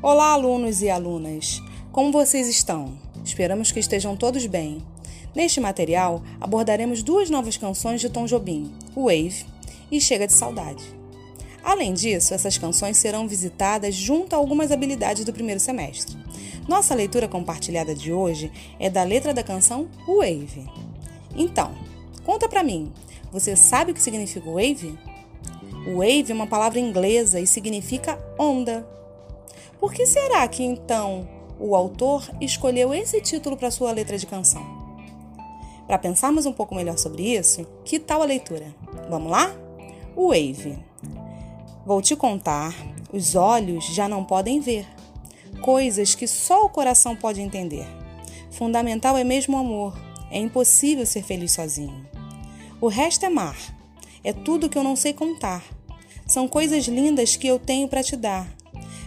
Olá, alunos e alunas! Como vocês estão? Esperamos que estejam todos bem. Neste material, abordaremos duas novas canções de Tom Jobim, Wave e Chega de Saudade. Além disso, essas canções serão visitadas junto a algumas habilidades do primeiro semestre. Nossa leitura compartilhada de hoje é da letra da canção Wave. Então, conta pra mim, você sabe o que significa wave? Wave é uma palavra inglesa e significa onda. Por que será que então o autor escolheu esse título para sua letra de canção? Para pensarmos um pouco melhor sobre isso, que tal a leitura? Vamos lá? Wave. Vou te contar, os olhos já não podem ver, coisas que só o coração pode entender. Fundamental é mesmo o amor, é impossível ser feliz sozinho. O resto é mar, é tudo que eu não sei contar. São coisas lindas que eu tenho para te dar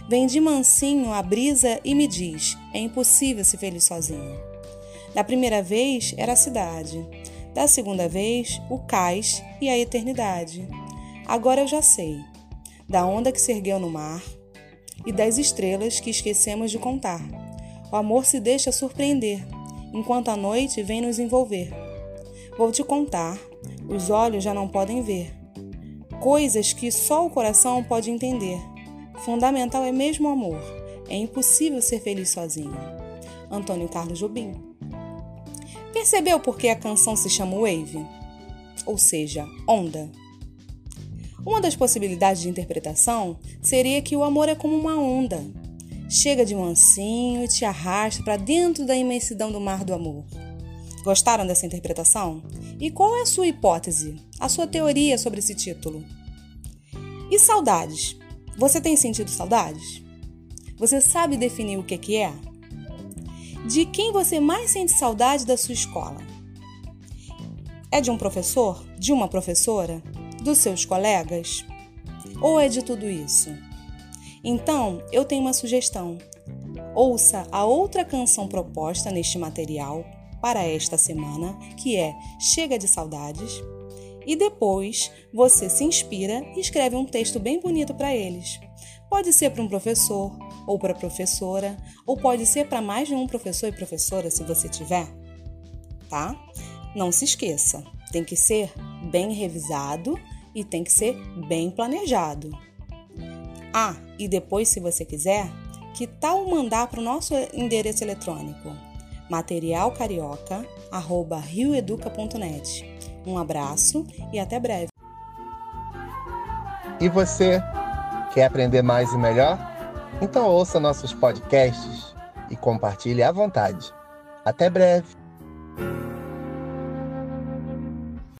Vem de mansinho a brisa e me diz: é impossível ser feliz sozinho. Da primeira vez era a cidade, da segunda vez o cais e a eternidade. Agora eu já sei, da onda que se ergueu no mar e das estrelas que esquecemos de contar. O amor se deixa surpreender, enquanto a noite vem nos envolver. Vou te contar, os olhos já não podem ver, coisas que só o coração pode entender Fundamental é mesmo o amor. É impossível ser feliz sozinho. Antônio Carlos Jobim. Percebeu por que a canção se chama Wave? Ou seja, onda. Uma das possibilidades de interpretação seria que o amor é como uma onda. Chega de mansinho e te arrasta para dentro da imensidão do mar do amor. Gostaram dessa interpretação? E qual é a sua hipótese, a sua teoria sobre esse título? E saudades? Você tem sentido saudades? Você sabe definir o que é? De quem você mais sente saudade da sua escola? É de um professor? De uma professora? Dos seus colegas? Ou é de tudo isso? Então, eu tenho uma sugestão. Ouça a outra canção proposta neste material para esta semana, que é Chega de Saudades, e depois você se inspira e escreve um texto bem bonito para eles. Pode ser para um professor ou para professora, ou pode ser para mais de um professor e professora se você tiver, tá? Não se esqueça, tem que ser bem revisado e tem que ser bem planejado. Ah, e depois, se você quiser, que tal mandar para o nosso endereço eletrônico materialcarioca@rioeduca.net um abraço e até breve. E você quer aprender mais e melhor? Então ouça nossos podcasts e compartilhe à vontade. Até breve!